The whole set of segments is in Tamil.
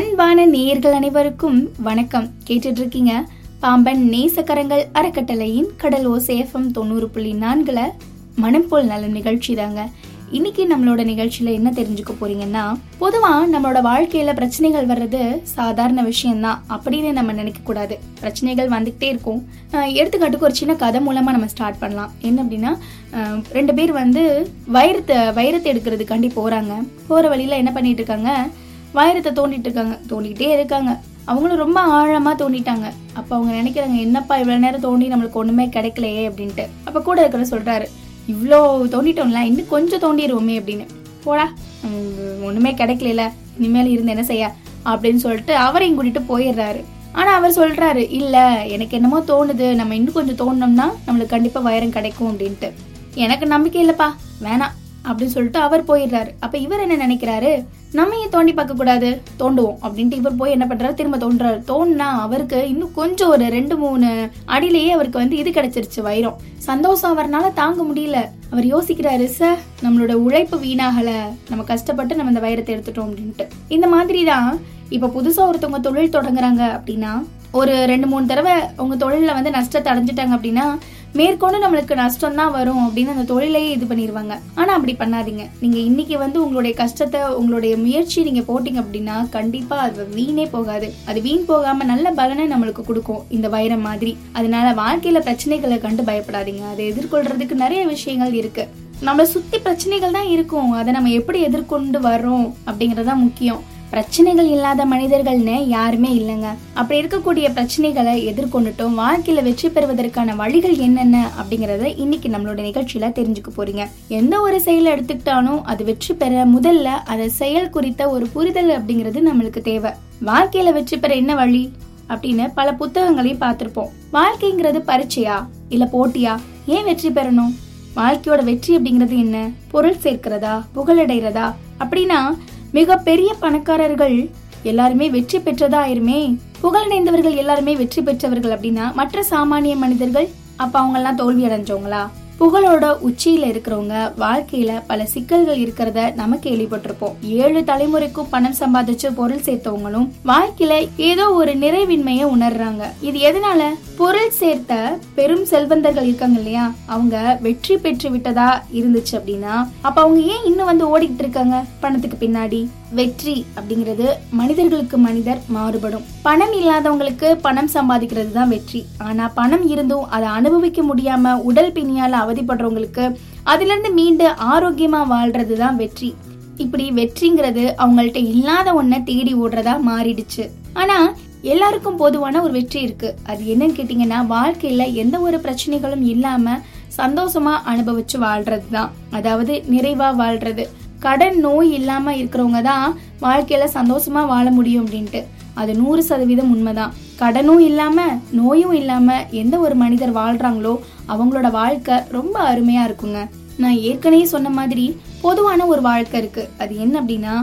அன்பான நேயர்கள் அனைவருக்கும் வணக்கம். கேட்டுட்டு இருக்கீங்க பாம்பன் நேசக்கரங்கள் அறக்கட்டளையின் கடல் ஓசேஃபம் தொண்ணூறு புள்ளி நான்குல மனம் போல் நலம் நிகழ்ச்சி தாங்க. இன்னைக்கு நம்மளோட நிகழ்ச்சியில என்ன தெரிஞ்சுக்க போறீங்கன்னா பொதுவா நம்மளோட வாழ்க்கையில பிரச்சனைகள் வர்றது சாதாரண விஷயம்தான் அப்படின்னு நம்ம நினைக்க கூடாது. பிரச்சனைகள் வந்துகிட்டே இருக்கும். எடுத்துக்காட்டுக்கு ஒரு சின்ன கதை மூலமா நம்ம ஸ்டார்ட் பண்ணலாம். என்ன அப்படின்னா ரெண்டு பேர் வந்து வைரத்தை வைரத்தை எடுக்கிறதுக்காண்டி போறாங்க. போற வழியில என்ன பண்ணிட்டு இருக்காங்க வைரத்தை தோண்டிட்டு இருக்காங்க. தோண்டிக்கிட்டே இருக்காங்க. அவங்களும் ரொம்ப ஆழமா தோண்டிட்டாங்க. அப்ப அவங்க நினைக்கிறாங்க என்னப்பா இவ்வளவு நேரம் தோண்டி நம்மளுக்கு ஒண்ணுமே கிடைக்கலையே அப்படின்ட்டு. அப்ப கூட இருக்கிற சொல்றாரு இவ்வளோ தோண்டிட்டோம்ல இன்னும் கொஞ்சம் தோண்டிடுவோமே அப்படின்னு. போடா ஒன்றுமே ஒண்ணுமே கிடைக்கல இனிமேல் இருந்து என்ன செய்ய? அப்படின்னு சொல்லிட்டு அவரையும் கூட்டிட்டு போயிடுறாரு. ஆனா அவர் சொல்றாரு இல்ல எனக்கு என்னமோ தோணுது நம்ம இன்னும் கொஞ்சம் தோணுனோம்னா நம்மளுக்கு கண்டிப்பா வைரம் கிடைக்கும் அப்படின்ட்டு. எனக்கு நம்பிக்கை இல்லப்பா வேணாம். அப்படின்னு சொல்லிட்டு அவர் போயிடுறாரு. அப்ப இவர் என்ன நினைக்கிறாரு? நம்ம ஏன் தோண்டி பார்க்க கூடாது தோண்டுவோம் அப்படின்ட்டு இவர் போய் என்ன பண்றாரு? திரும்ப தோன்றாரு. தோணுனா அவருக்கு இன்னும் கொஞ்சம் ஒரு ரெண்டு மூணு அடியிலேயே அவருக்கு வந்து இது கிடைச்சிருச்சு வைரம். சந்தோஷம் அவர்னால தாங்க முடியல. அவர் யோசிக்கிறாரு சார் நம்மளோட உழைப்பு வீணாகல. நம்ம கஷ்டப்பட்டு நம்ம இந்த வைரத்தை எடுத்துட்டோம் அப்படின்ட்டு. இந்த மாதிரி தான் இப்ப புதுசா ஒருத்தவங்க தொழில் தொடங்குறாங்க அப்படின்னா ஒரு ரெண்டு மூணு தடவை உங்க தொழில வந்து நஷ்டத்தை அடைஞ்சிட்டாங்க அப்படின்னா மேற்கொண்டு நம்மளுக்கு நஷ்டம் தான் வரும் அப்படின்னு அந்த தொழிலையே இது பண்ணிடுவாங்க ஆனா அப்படி பண்ணாதீங்க. நீங்க இன்னைக்கு வந்து உங்களுடைய கஷ்டத்தை உங்களுடைய முயற்சி நீங்க போட்டீங்க அப்படின்னா கண்டிப்பா அது வீணே போகாது. அது வீண் போகாம நல்ல பலனை நம்மளுக்கு கொடுக்கும் இந்த வைரம் மாதிரி. அதனால வாழ்க்கையில பிரச்சனைகளை கண்டு பயப்படாதீங்க. அதை எதிர்கொள்றதுக்கு நிறைய விஷயங்கள் இருக்கு. நம்மளை சுத்தி பிரச்சனைகள் தான் இருக்கும். அதை நம்ம எப்படி எதிர்கொண்டு வர்றோம் அப்படிங்கறதா முக்கியம். பிரச்சனைகள் இல்லாத மனிதர்கள்னு யாருமே இல்லைங்க. அப்படி இருக்கக்கூடிய பிரச்சனைகளை எதிர்கொண்டுட்டும் வாழ்க்கையில வெற்றி பெறுவதற்கான வழிகள் என்னென்ன அப்படிங்கறத இன்னைக்கு நம்மளோட நிகழ்ச்சியில தெரிஞ்சுக்க போறீங்க. எந்த ஒரு செயலை எடுத்துக்கிட்டாலும் அது வெற்றி பெற முதல்ல அதை செயல் குறித்த ஒரு புரிதல் அப்படிங்கிறது நம்மளுக்கு தேவை. வாழ்க்கையில வெற்றி பெற என்ன வழி அப்படின்னு பல புத்தகங்களையும் பார்த்திருப்போம். வாழ்க்கைங்கிறது பரீட்சையா? இல்ல போட்டியா? ஏன் வெற்றி பெறணும்? வாழ்க்கையோட வெற்றி அப்படிங்கிறது என்ன? பொருள் சேர்க்கிறதா? புகழடைறதா அப்படின்னா மிக பெரிய பணக்காரர்கள். எல்லாருமே வெற்றி பெற்றதா ஆயிருமே? புகழடைந்தவர்கள் எல்லாருமே வெற்றி பெற்றவர்கள் அப்படின்னா மற்ற சாமானிய மனிதர்கள் அப்ப அவங்க எல்லாம் தோல்வி அடைஞ்சவங்களா புகழோட உச்சியில இருக்கிறவங்க வாழ்க்கையில பல சிக்கல்கள் இருக்கிறத நம்ம கேள்விப்பட்டிருப்போம். ஏழு தலைமுறைக்கும் பணம் சம்பாதிச்சு பொருள் சேர்த்தவங்களும் வாழ்க்கையில ஏதோ ஒரு நிறைவின்மையை உணர்றாங்க. இது எதனால? பொருள் சேர்த்த பெரும் செல்வந்தர்கள் இருக்காங்க இல்லையா? அவங்க வெற்றி பெற்று விட்டதா இருந்துச்சு அப்படின்னா அப்ப அவங்க ஏன் இன்னும் வந்து ஓடிக்கிட்டு இருக்காங்க? பணத்துக்கு பின்னாடி. வெற்றி அப்படிங்கிறது மனிதர்களுக்கு மனிதர் மாறுபடும். பணம் இல்லாதவங்களுக்கு பணம் சம்பாதிக்கிறது தான் வெற்றி. ஆனா பணம் இருந்தும் அதை அனுபவிக்க முடியாம உடல் பிணியால அவதிப்படுறவங்களுக்கு அதுல இருந்து மீண்டு ஆரோக்கியமா வாழ்றது தான் வெற்றி. இப்படி வெற்றிங்கிறது அவங்கள்ட்ட இல்லாத ஒன்ன தேடி ஓடுறதா மாறிடுச்சு. ஆனா எல்லாருக்கும் பொதுவான ஒரு வெற்றி இருக்கு. அது என்னன்னு கேட்டீங்கன்னா வாழ்க்கையில எந்த ஒரு பிரச்சனைகளும் இல்லாம சந்தோஷமா அனுபவிச்சு வாழ்றது தான். அதாவது நிறைவா வாழ்றது. கடன் நோய் இல்லாம இருக்கிறவங்க தான் வாழ்க்கையில சந்தோஷமா வாழ முடியும் அப்படின்ட்டு. அது நூறு சதவீதம் உண்மைதான். கடனும் இல்லாம நோயும் இல்லாம எந்த ஒரு மனிதர் வாழ்றாங்களோ அவங்களோட வாழ்க்கை ரொம்ப அருமையா இருக்குங்க. நான் ஏற்கனவே சொன்ன மாதிரி பொதுவான ஒரு வாழ்க்கை இருக்கு. அது என்ன அப்படின்னா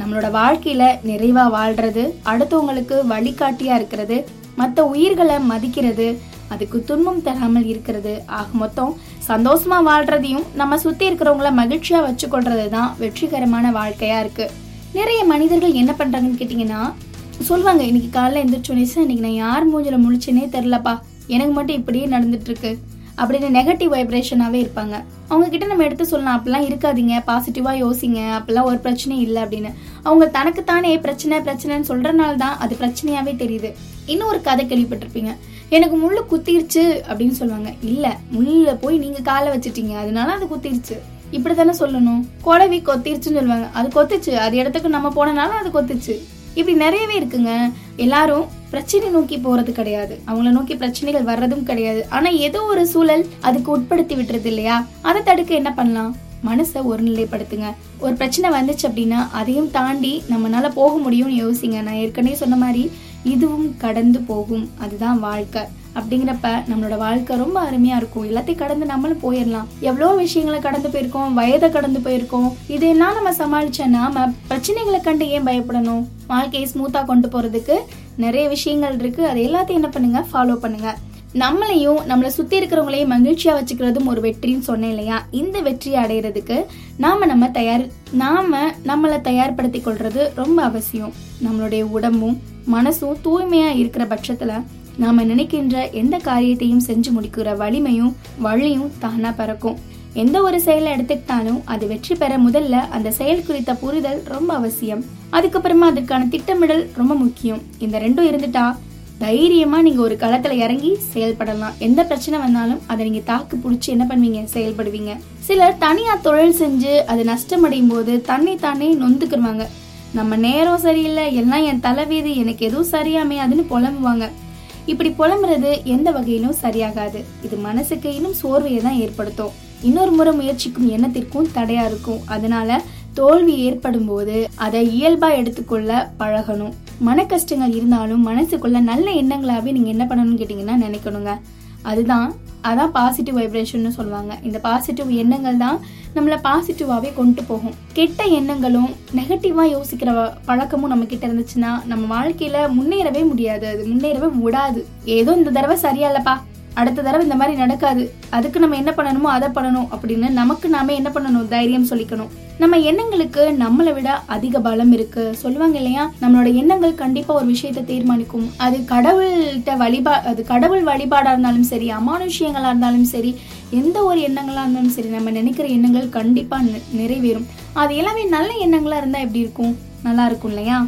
நம்மளோட வாழ்க்கையில நிறைவா வாழ்றது அடுத்தவங்களுக்கு வழிகாட்டியா இருக்கிறது மற்ற உயிர்களை மதிக்கிறது அதுக்கு துன்பம் தராமல் இருக்கிறது ஆக மொத்தம் சந்தோஷமா வாழ்றதையும் நம்ம சுத்தி இருக்கிறவங்கள மகிழ்ச்சியா வச்சுக்கொள்றது தான் வெற்றிகரமான வாழ்க்கையா இருக்கு. நிறைய மனிதர்கள் என்ன பண்றாங்கன்னு கேட்டீங்கன்னா சொல்லுவாங்க இன்னைக்கு காலைல எந்திரிச்சோன்னு இன்னைக்கு நான் யார் மூஞ்சில முழிச்சேனே தெரிலப்பா எனக்கு மட்டும் இப்படியே நடந்துட்டு இருக்கு அப்படின்னு நெகட்டிவ் வைப்ரேஷனாவே இருப்பாங்க. அவங்க கிட்ட நம்ம எடுத்து சொல்லலாம் அப்படிலாம் இருக்காதீங்க பாசிட்டிவா யோசிங்க அப்பெல்லாம் ஒரு பிரச்சனையும் இல்லை அப்படின்னு. அவங்க தனக்குத்தானே பிரச்சனை பிரச்சனைன்னு சொல்றதுனால தான் அது பிரச்சனையாவே தெரியுது. இன்னும் ஒரு கதை கேள்விப்பட்டிருப்பீங்க. எனக்கு முள்ளு குத்திருச்சு அப்படின்னு சொல்லுவாங்க. இல்ல முள்ள போய் நீங்க காலை வச்சுட்டீங்க. அதனால அது குத்திருச்சு. இப்படித்தானே சொல்லணும். குடவி கொத்திருச்சுன்னு சொல்லுவாங்க. அது கொத்துச்சு. அது இடத்துக்கு நம்ம போனனால அது கொத்துச்சு. இப்படி நிறையவே இருக்குங்க. எல்லாரும் பிரச்சனை நோக்கி போறது கிடையாது. அவங்கள நோக்கி பிரச்சனைகள் வர்றதும் கிடையாது. ஆனா ஏதோ ஒரு சூழல் அதுக்கு உட்படுத்தி விட்டுறது இல்லையா? அதை தடுக்க என்ன பண்ணலாம்? மனசை ஒருநிலைப்படுத்துங்க. ஒரு பிரச்சனை வந்துச்சு அப்படின்னா அதையும் தாண்டி நம்மளால போக முடியும்னு யோசிங்க. நான் ஏற்கனவே சொன்ன மாதிரி இதுவும் கடந்து போகும். அதுதான் வாழ்க்கை. அப்படிங்கிறப்ப நம்மளோட வாழ்க்கை ரொம்ப அருமையா இருக்கும். எல்லாத்தையும் கடந்து நம்மளும் போயிடலாம். எவ்வளோ விஷயங்களை கடந்து போயிருக்கோம் வயதை கடந்து போயிருக்கோம். இதெல்லாம் நம்ம சமாளிச்ச நாம பிரச்சனைகளை கண்டு ஏன் பயப்படணும்? வாழ்க்கையை ஸ்மூத்தா கொண்டு போறதுக்கு நிறைய விஷயங்கள் இருக்கு. அது எல்லாத்தையும் என்ன பண்ணுங்க? ஃபாலோ பண்ணுங்க. நம்மளையும் நம்மளை சுத்தி இருக்கிறவங்களையும் மகிழ்ச்சியா வச்சுக்கிறதும் ஒரு வெற்றின்னு சொன்னேன் இல்லையா? இந்த வெற்றியை அடையிறதுக்கு நாம நம்ம தயார் நாம நம்மளை தயார்படுத்திக் கொள்றது ரொம்ப அவசியம். நம்மளுடைய உடம்பும் மனசும் தூய்மையா இருக்கிற பட்சத்துல நாம நினைக்கின்ற எந்த காரியத்தையும் செஞ்சு முடிக்கிற வலிமையும் வழியும் தானா பறக்கும். எந்த ஒரு செயலை எடுத்துக்கிட்டாலும் அது வெற்றி பெற முதல்ல அந்த செயல் குறித்த புரிதல் ரொம்ப அவசியம். அதுக்கப்புறமா அதுக்கான திட்டமிடல் ரொம்ப முக்கியம். இந்த ரெண்டும் இருந்துட்டா தைரியமா நீங்க ஒரு களத்துல இறங்கி செயல்படலாம். எந்த பிரச்சனை வந்தாலும் அதை நீங்க தாக்கு பிடிச்சி என்ன பண்ணுவீங்க? செயல்படுவீங்க. சிலர் தனியா தொழில் செஞ்சு அது நஷ்டமடையும் போது தன்னை தானே நொந்துக்குருவாங்க. நம்ம நேரம் சரியில்லை எல்லாம் என் தலைவீதி எனக்கு எதுவும் சரியாமையாதுன்னு புலம்புவாங்க. இப்படி புலம்புறது எந்த வகையிலும் சரியாகாது. இது மனசுக்கு இன்னும் சோர்வையை தான் ஏற்படுத்தும். இன்னொரு முறை முயற்சிக்கும் எண்ணத்திற்கும் தடையா இருக்கும். அதனால தோல்வி ஏற்படும் போது அதை இயல்பா எடுத்துக்கொள்ள பழகணும். மன கஷ்டங்கள் இருந்தாலும் மனசுக்குள்ள நல்ல எண்ணங்களாகவே நீங்க என்ன பண்ணணும்னு கேட்டீங்கன்னா நினைக்கணுங்க. அதுதான் அதான் பாசிட்டிவ் வைப்ரேஷன் சொல்லுவாங்க. இந்த பாசிட்டிவ் எண்ணங்கள் தான் நம்மளை பாசிட்டிவாகவே கொண்டு போகும். கெட்ட எண்ணங்களும் நெகட்டிவா யோசிக்கிற வ- பழக்கமும் நம்ம கிட்ட இருந்துச்சுன்னா நம்ம வாழ்க்கையில முன்னேறவே முடியாது. அது முன்னேறவே விடாது. ஏதோ இந்த தடவை சரியா அடுத்த தடவை இந்த மாதிரி நடக்காது. அதுக்கு நம்ம என்ன பண்ணணுமோ அதை பண்ணணும் அப்படின்னு நமக்கு நாமே என்ன பண்ணணும்? தைரியம் சொல்லிக்கணும். நம்ம எண்ணங்களுக்கு நம்மளை விட அதிக பலம் இருக்கு. சொல்லுவாங்க இல்லையா? நம்மளோட எண்ணங்கள் கண்டிப்பா ஒரு விஷயத்தை தீர்மானிக்கும். அது கடவுள்கிட்ட வழிபா அது கடவுள் வழிபாடா இருந்தாலும் சரி அமானுஷியங்களா இருந்தாலும் சரி எந்த ஒரு எண்ணங்களா இருந்தாலும் சரி நம்ம நினைக்கிற எண்ணங்கள் கண்டிப்பா நிறைவேறும். அது எல்லாமே நல்ல எண்ணங்களா இருந்தா எப்படி இருக்கும்? நல்லா இருக்கும் இல்லையா?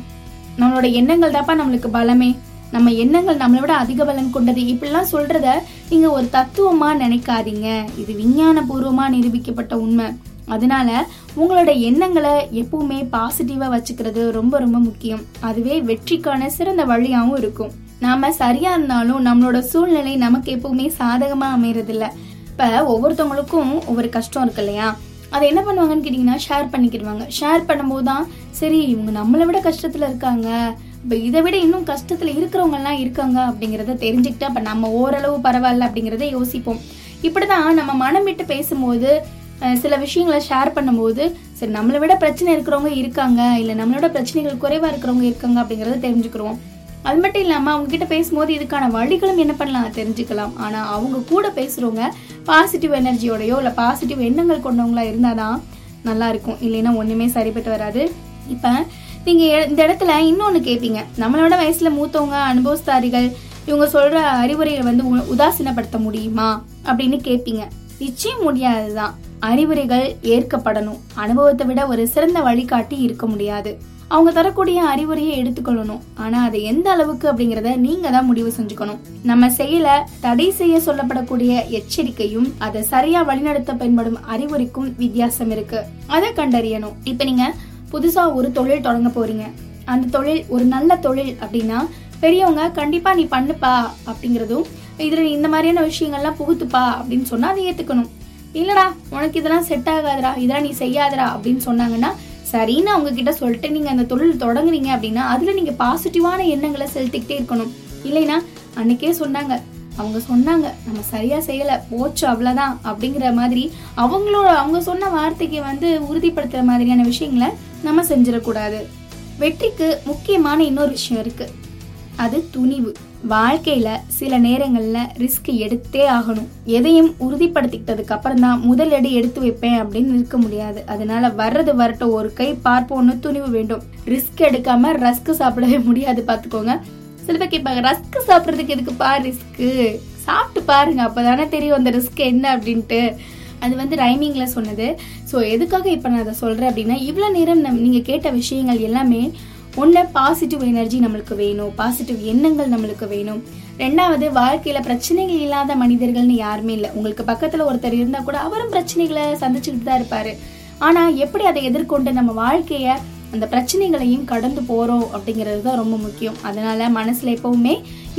நம்மளோட எண்ணங்கள் தாப்பா நம்மளுக்கு பலமே. நம்ம எண்ணங்கள் நம்மளை விட அதிக பலம் கொண்டது. இப்படிலாம் சொல்றத நீங்க ஒரு தத்துவமா நினைக்காதீங்க. இது விஞ்ஞான பூர்வமா நிரூபிக்கப்பட்ட உண்மை. அதனால உங்களோட எண்ணங்களை எப்பவுமே பாசிட்டிவா வச்சுக்கிறது ரொம்ப ரொம்ப முக்கியம். அதுவே வெற்றிக்கான சிறந்த வழியாகவும் இருக்கும். நாம சரியா இருந்தாலும் நம்மளோட சூழ்நிலை நமக்கு எப்பவுமே சாதகமா அமையறதில்ல. இப்ப ஒவ்வொருத்தவங்களுக்கும் ஒவ்வொரு கஷ்டம் இருக்கு இல்லையா? அதை என்ன பண்ணுவாங்கன்னு கேட்டிங்கன்னா ஷேர் பண்ணிக்கிடுவாங்க. ஷேர் பண்ணும்போது தான் சரி இவங்க நம்மளை விட கஷ்டத்துல இருக்காங்க. இப்போ இதை விட இன்னும் கஷ்டத்துல இருக்கிறவங்க எல்லாம் இருக்காங்க அப்படிங்கறத தெரிஞ்சுக்கிட்டு அப்ப நம்ம ஓரளவு பரவாயில்ல அப்படிங்கறத யோசிப்போம். இப்படிதான் நம்ம மனம் விட்டு பேசும்போது சில விஷயங்களை ஷேர் பண்ணும்போது சரி நம்மளை விட பிரச்சனை இருக்கிறவங்க இருக்காங்க இல்லை நம்மளோட பிரச்சனைகள் குறைவாக இருக்கிறவங்க இருக்காங்க அப்படிங்கிறத தெரிஞ்சுக்கிறோம். அது மட்டும் இல்லாமல் அவங்க கிட்ட பேசும்போது இதுக்கான வழிகளும் என்ன பண்ணலாம் தெரிஞ்சுக்கலாம். ஆனால் அவங்க கூட பேசுகிறவங்க பாசிட்டிவ் எனர்ஜியோடயோ இல்லை பாசிட்டிவ் எண்ணங்கள் கொண்டவங்களா இருந்தாதான் நல்லா இருக்கும். இல்லைன்னா ஒன்றுமே சரிப்பட்டு வராது. இப்போ நீங்கள் எ- இந்த இடத்துல இன்னொன்று கேட்பீங்க நம்மளோட வயசில் மூத்தவங்க அனுபவஸ்தாரிகள் இவங்க சொல்கிற அறிவுரையை வந்து உ- உதாசீனப்படுத்த முடியுமா அப்படின்னு கேட்பீங்க நிச்சயம் முடியாது தான் அறிவுரைகள் ஏற்கப்படணும். அனுபவத்தை விட ஒரு சிறந்த வழிகாட்டி இருக்க முடியாது. அவங்க தரக்கூடிய அறிவுரையை எடுத்துக்கொள்ளணும். ஆனா அது எந்த அளவுக்கு அப்படிங்கறத நீங்க தான் முடிவு செஞ்சுக்கணும். நம்ம செயல தடை செய்ய சொல்லப்படக்கூடிய எச்சரிக்கையும் அதை சரியா வழிநடத்த பயன்படும் அறிவுரைக்கும் வித்தியாசம் இருக்கு. அதை கண்டறியணும். இப்ப நீங்க புதுசா ஒரு தொழில் தொடங்க போறீங்க. அந்த தொழில் ஒரு நல்ல தொழில் அப்படின்னா பெரியவங்க கண்டிப்பா நீ பண்ணுப்பா அப்படிங்கறதும் இதுல இந்த மாதிரியான விஷயங்கள்லாம் புகுத்துப்பா அப்படின்னு சொன்னா அதை ஏத்துக்கணும். இல்லடா உனக்கு இதெல்லாம் செட் ஆகாதுடா இதெல்லாம் நீ செய்யாதடா அப்படின்னு சொன்னாங்கன்னா சரின்னு அவங்க கிட்ட சொல்லிட்டு நீங்க அந்த தொழில் தொடங்குறீங்க அப்படின்னா அதுல நீங்க பாசிட்டிவான எண்ணங்களை செலுத்திக்கிட்டே இருக்கணும். இல்லைன்னா அன்னைக்கே சொன்னாங்க. அவங்க சொன்னாங்க நம்ம சரியா செய்யல போச்சு அவ்வளவுதான் அப்படிங்கிற மாதிரி அவங்களோட அவங்க சொன்ன வார்த்தைக்கு வந்து உறுதிப்படுத்துற மாதிரியான விஷயங்களை நம்ம செஞ்சிடக்கூடாது. வெற்றிக்கு முக்கியமான இன்னொரு விஷயம் இருக்கு. அது துணிவு. வாழ்க்கையில சில நேரங்கள்ல ரிஸ்க் எடுத்தே ஆகணும். எதையும் உறுதிப்படுத்திக்கிட்டதுக்கு அப்புறம் தான் முதல் அடி எடுத்து வைப்பேன் அப்படின்னு இருக்க முடியாது. அதனால வர்றது வரட்டும். ஒரு கை பார்ப்போம்னு துணிவு வேண்டும். ரிஸ்க் எடுக்காம ரஸ்க் சாப்பிடவே முடியாது பாத்துக்கோங்க. சில பேர் கேட்பாங்க ரஸ்க் சாப்பிடுறதுக்கு எதுக்குப்பா ரிஸ்க்கு சாப்பிட்டு பாருங்க அப்பதானே தெரியும் அந்த ரிஸ்க் என்ன? அப்படின்ட்டு. அது வந்து ரைமிங்ல சொன்னது. ஸோ எதுக்காக இப்போ நான் அதை சொல்றேன் அப்படின்னா இவ்வளோ நேரம் நம் நீங்க கேட்ட விஷயங்கள் எல்லாமே ஒன்று பாசிட்டிவ் எனர்ஜி நம்மளுக்கு வேணும் பாசிட்டிவ் எண்ணங்கள் நம்மளுக்கு வேணும். ரெண்டாவது வாழ்க்கையில பிரச்சனைகள் இல்லாத மனிதர்கள்னு யாருமே இல்லை. உங்களுக்கு பக்கத்துல ஒருத்தர் இருந்தா கூட அவரும் பிரச்சனைகளை சந்திச்சுக்கிட்டு தான் இருப்பாரு. ஆனா எப்படி அதை எதிர்கொண்டு நம்ம வாழ்க்கைய அந்த பிரச்சனைகளையும் கடந்து போறோம் அப்படிங்கிறது தான் ரொம்ப முக்கியம். அதனால மனசுல எப்பவுமே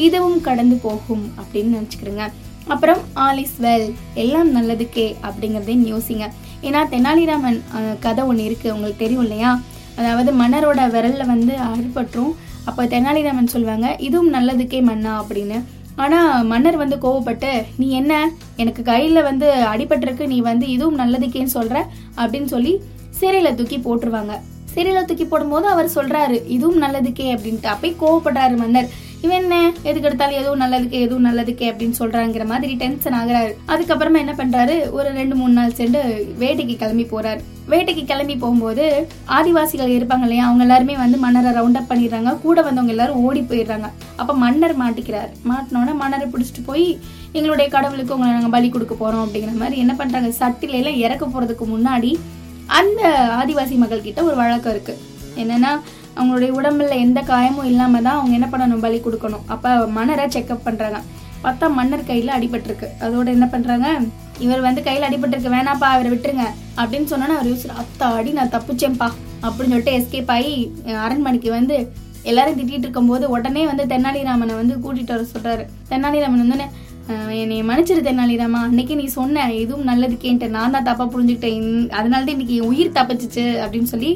இதுவும் கடந்து போகும் அப்படின்னு நினைச்சுக்கிறேங்க அப்புறம் ஆல் இஸ் வெல் எல்லாம் நல்லதுக்கே அப்படிங்கறதையும் யோசிங்க. ஏன்னா தெனாலிராமன் கதை ஒன்று இருக்கு. உங்களுக்கு தெரியும் இல்லையா? அதாவது மன்னரோட விரலில் வந்து அடிபட்டுரும். அப்போ தெனாலிராமன் சொல்லுவாங்க இதுவும் நல்லதுக்கே மன்னா அப்படின்னு. ஆனால் மன்னர் வந்து கோவப்பட்டு நீ என்ன? எனக்கு கையில் வந்து அடிபட்டிருக்கு நீ வந்து இதுவும் நல்லதுக்கேன்னு சொல்கிற அப்படின்னு சொல்லி சிறையில் தூக்கி போட்டுருவாங்க. சிறையில் தூக்கி போடும்போது அவர் சொல்கிறாரு இதுவும் நல்லதுக்கே அப்படின்ட்டு. அப்பயே கோவப்படுறாரு மன்னர். இவன் என்ன? எதுக்கு எடுத்தாலும் எதுவும் நல்லதுக்கு எதுவும் நல்லதுக்கு அப்படின்னு சொல்றாங்கிற மாதிரி டென்ஷன் ஆகுறாரு. அதுக்கப்புறமா என்ன பண்றாரு? ஒரு ரெண்டு மூணு நாள் சென்று வேட்டைக்கு கிளம்பி போறாரு. வேட்டைக்கு கிளம்பி போகும்போது ஆதிவாசிகள் இருப்பாங்க இல்லையா? அவங்க எல்லாருமே வந்து மன்னரை ரவுண்ட் அப் பண்ணிடுறாங்க. கூட வந்தவங்க எல்லாரும் ஓடி போயிடுறாங்க. அப்ப மன்னர் மாட்டிக்கிறார். மாட்டினோட மன்னரை பிடிச்சிட்டு போய் எங்களுடைய கடவுளுக்கு உங்களை நாங்கள் பலி கொடுக்க போறோம். அப்படிங்கிற மாதிரி என்ன பண்றாங்க? சட்டில எல்லாம் இறக்க போறதுக்கு முன்னாடி அந்த ஆதிவாசி மக்கள் கிட்ட ஒரு வழக்கம் இருக்கு. என்னன்னா அவங்களுடைய உடம்புல எந்த காயமும் இல்லாமல் தான் அவங்க என்ன பண்ணணும்? பலி கொடுக்கணும். அப்போ மன்னரை செக்அப் பண்ணுறாங்க பார்த்தா மன்னர் கையில் அடிபட்டிருக்கு. அதோட என்ன பண்ணுறாங்க இவர் வந்து கையில் அடிபட்டிருக்கு. வேணாப்பா அவரை விட்டுருங்க. அப்படின்னு சொன்னோன்னா அவர் யோசிச்சு அத்தாடி நான் தப்பிச்சேன்ப்பா. அப்படின்னு சொல்லிட்டு எஸ்கேப் ஆகி அரண்மனைக்கு வந்து எல்லாரும் திட்டிட்டு இருக்கும்போது உடனே வந்து தென்னாலிராமனை வந்து கூட்டிகிட்டு வர சொல்கிறாரு தென்னாலிராமன் வந்து என்னை மன்னிச்சிரு தென்னாலிராமா. அன்னைக்கு நீ சொன்ன எதுவும் நல்லதுக்கேன்ட்டு நான் தான் தப்பாக புரிஞ்சுக்கிட்டேன். அதனால தான் இன்னைக்கு உயிர் தப்பிச்சிச்சு. அப்படின்னு சொல்லி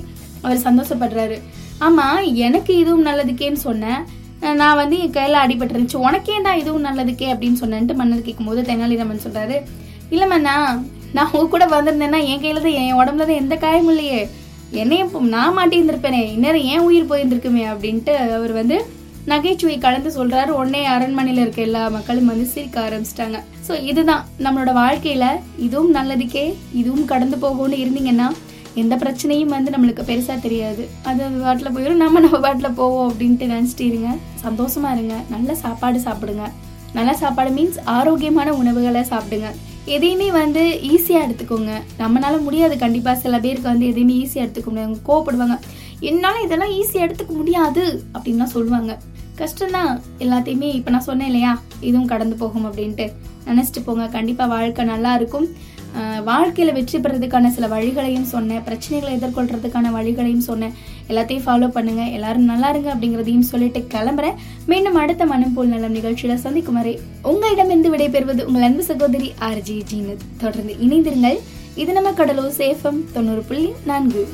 அவர் சந்தோஷப்படுறாரு. ஆமா எனக்கு இதுவும் நல்லதுக்கேன்னு சொன்னேன் நான் வந்து என் கையில அடிபட்டுருந்துச்சு உனக்கேண்டா இதுவும் நல்லதுக்கே அப்படின்னு சொன்னேன்ட்டு மன்னர் கேட்கும்போது தெனாலிராமன் சொல்றாரு இல்ல நான் உங்க கூட வந்திருந்தேன்னா என் கையில தான் என் உடம்புல தான் எந்த காயமும் இல்லையே. என்னையும் நான் மாட்டியிருந்திருப்பேனே இந்நேரம் ஏன் உயிர் போயிருந்திருக்குமே? அப்படின்ட்டு அவர் வந்து நகைச்சுவை கலந்து சொல்றாரு. உடனே அரண்மனையில இருக்க எல்லா மக்களும் வந்து சிரிக்க ஆரம்பிச்சிட்டாங்க. ஸோ இதுதான் நம்மளோட வாழ்க்கையில இதுவும் நல்லதுக்கே இதுவும் கடந்து போகும்னு இருந்தீங்கன்னா எந்த பிரச்சனையும் வந்து நம்மளுக்கு பெருசாக தெரியாது. அது அது பாட்டில் போயிடும் நம்ம நம்ம பாட்டில் போவோம் அப்படின்ட்டு நினச்சிட்டு இருங்க. சந்தோஷமாக இருங்க. நல்ல சாப்பாடு சாப்பிடுங்க. நல்ல சாப்பாடு மீன்ஸ் ஆரோக்கியமான உணவுகளை சாப்பிடுங்க. எதையுமே வந்து ஈஸியாக எடுத்துக்கோங்க. நம்மளால முடியாது கண்டிப்பாக சில பேருக்கு வந்து எதையுமே ஈஸியாக எடுத்துக்க முடியாது. கோவப்படுவாங்க. என்னால் இதெல்லாம் ஈஸியாக எடுத்துக்க முடியாது அப்படின்லாம் சொல்லுவாங்க. கஷ்டம்தான் எல்லாத்தையுமே இப்போ நான் சொன்னேன் இல்லையா? இதுவும் கடந்து போகும் அப்படின்ட்டு. நினச்சிட்டு போங்க. கண்டிப்பாக வாழ்க்கை நல்லா இருக்கும். வாழ்க்கையில் வெற்றி பெறதுக்கான சில வழிகளையும் சொன்னேன். பிரச்சனைகளை எதிர்கொள்றதுக்கான வழிகளையும் சொன்னேன். எல்லாத்தையும் ஃபாலோ பண்ணுங்க. எல்லாரும் நல்லா இருங்க அப்படிங்கிறதையும் சொல்லிட்டு கிளம்புறேன். மீண்டும் அடுத்த மனம் போல் நலம் நிகழ்ச்சியில சந்திக்கும் வரை உங்களிடமிருந்து விடைபெறுவது உங்கள் அன்பு சகோதரி ஆர்ஜி ஜீனத். தொடர்ந்து இணைந்திருங்கள். இது நம்ம கடலூர் சேஃபம் தொண்ணூறு புள்ளி நான்கு.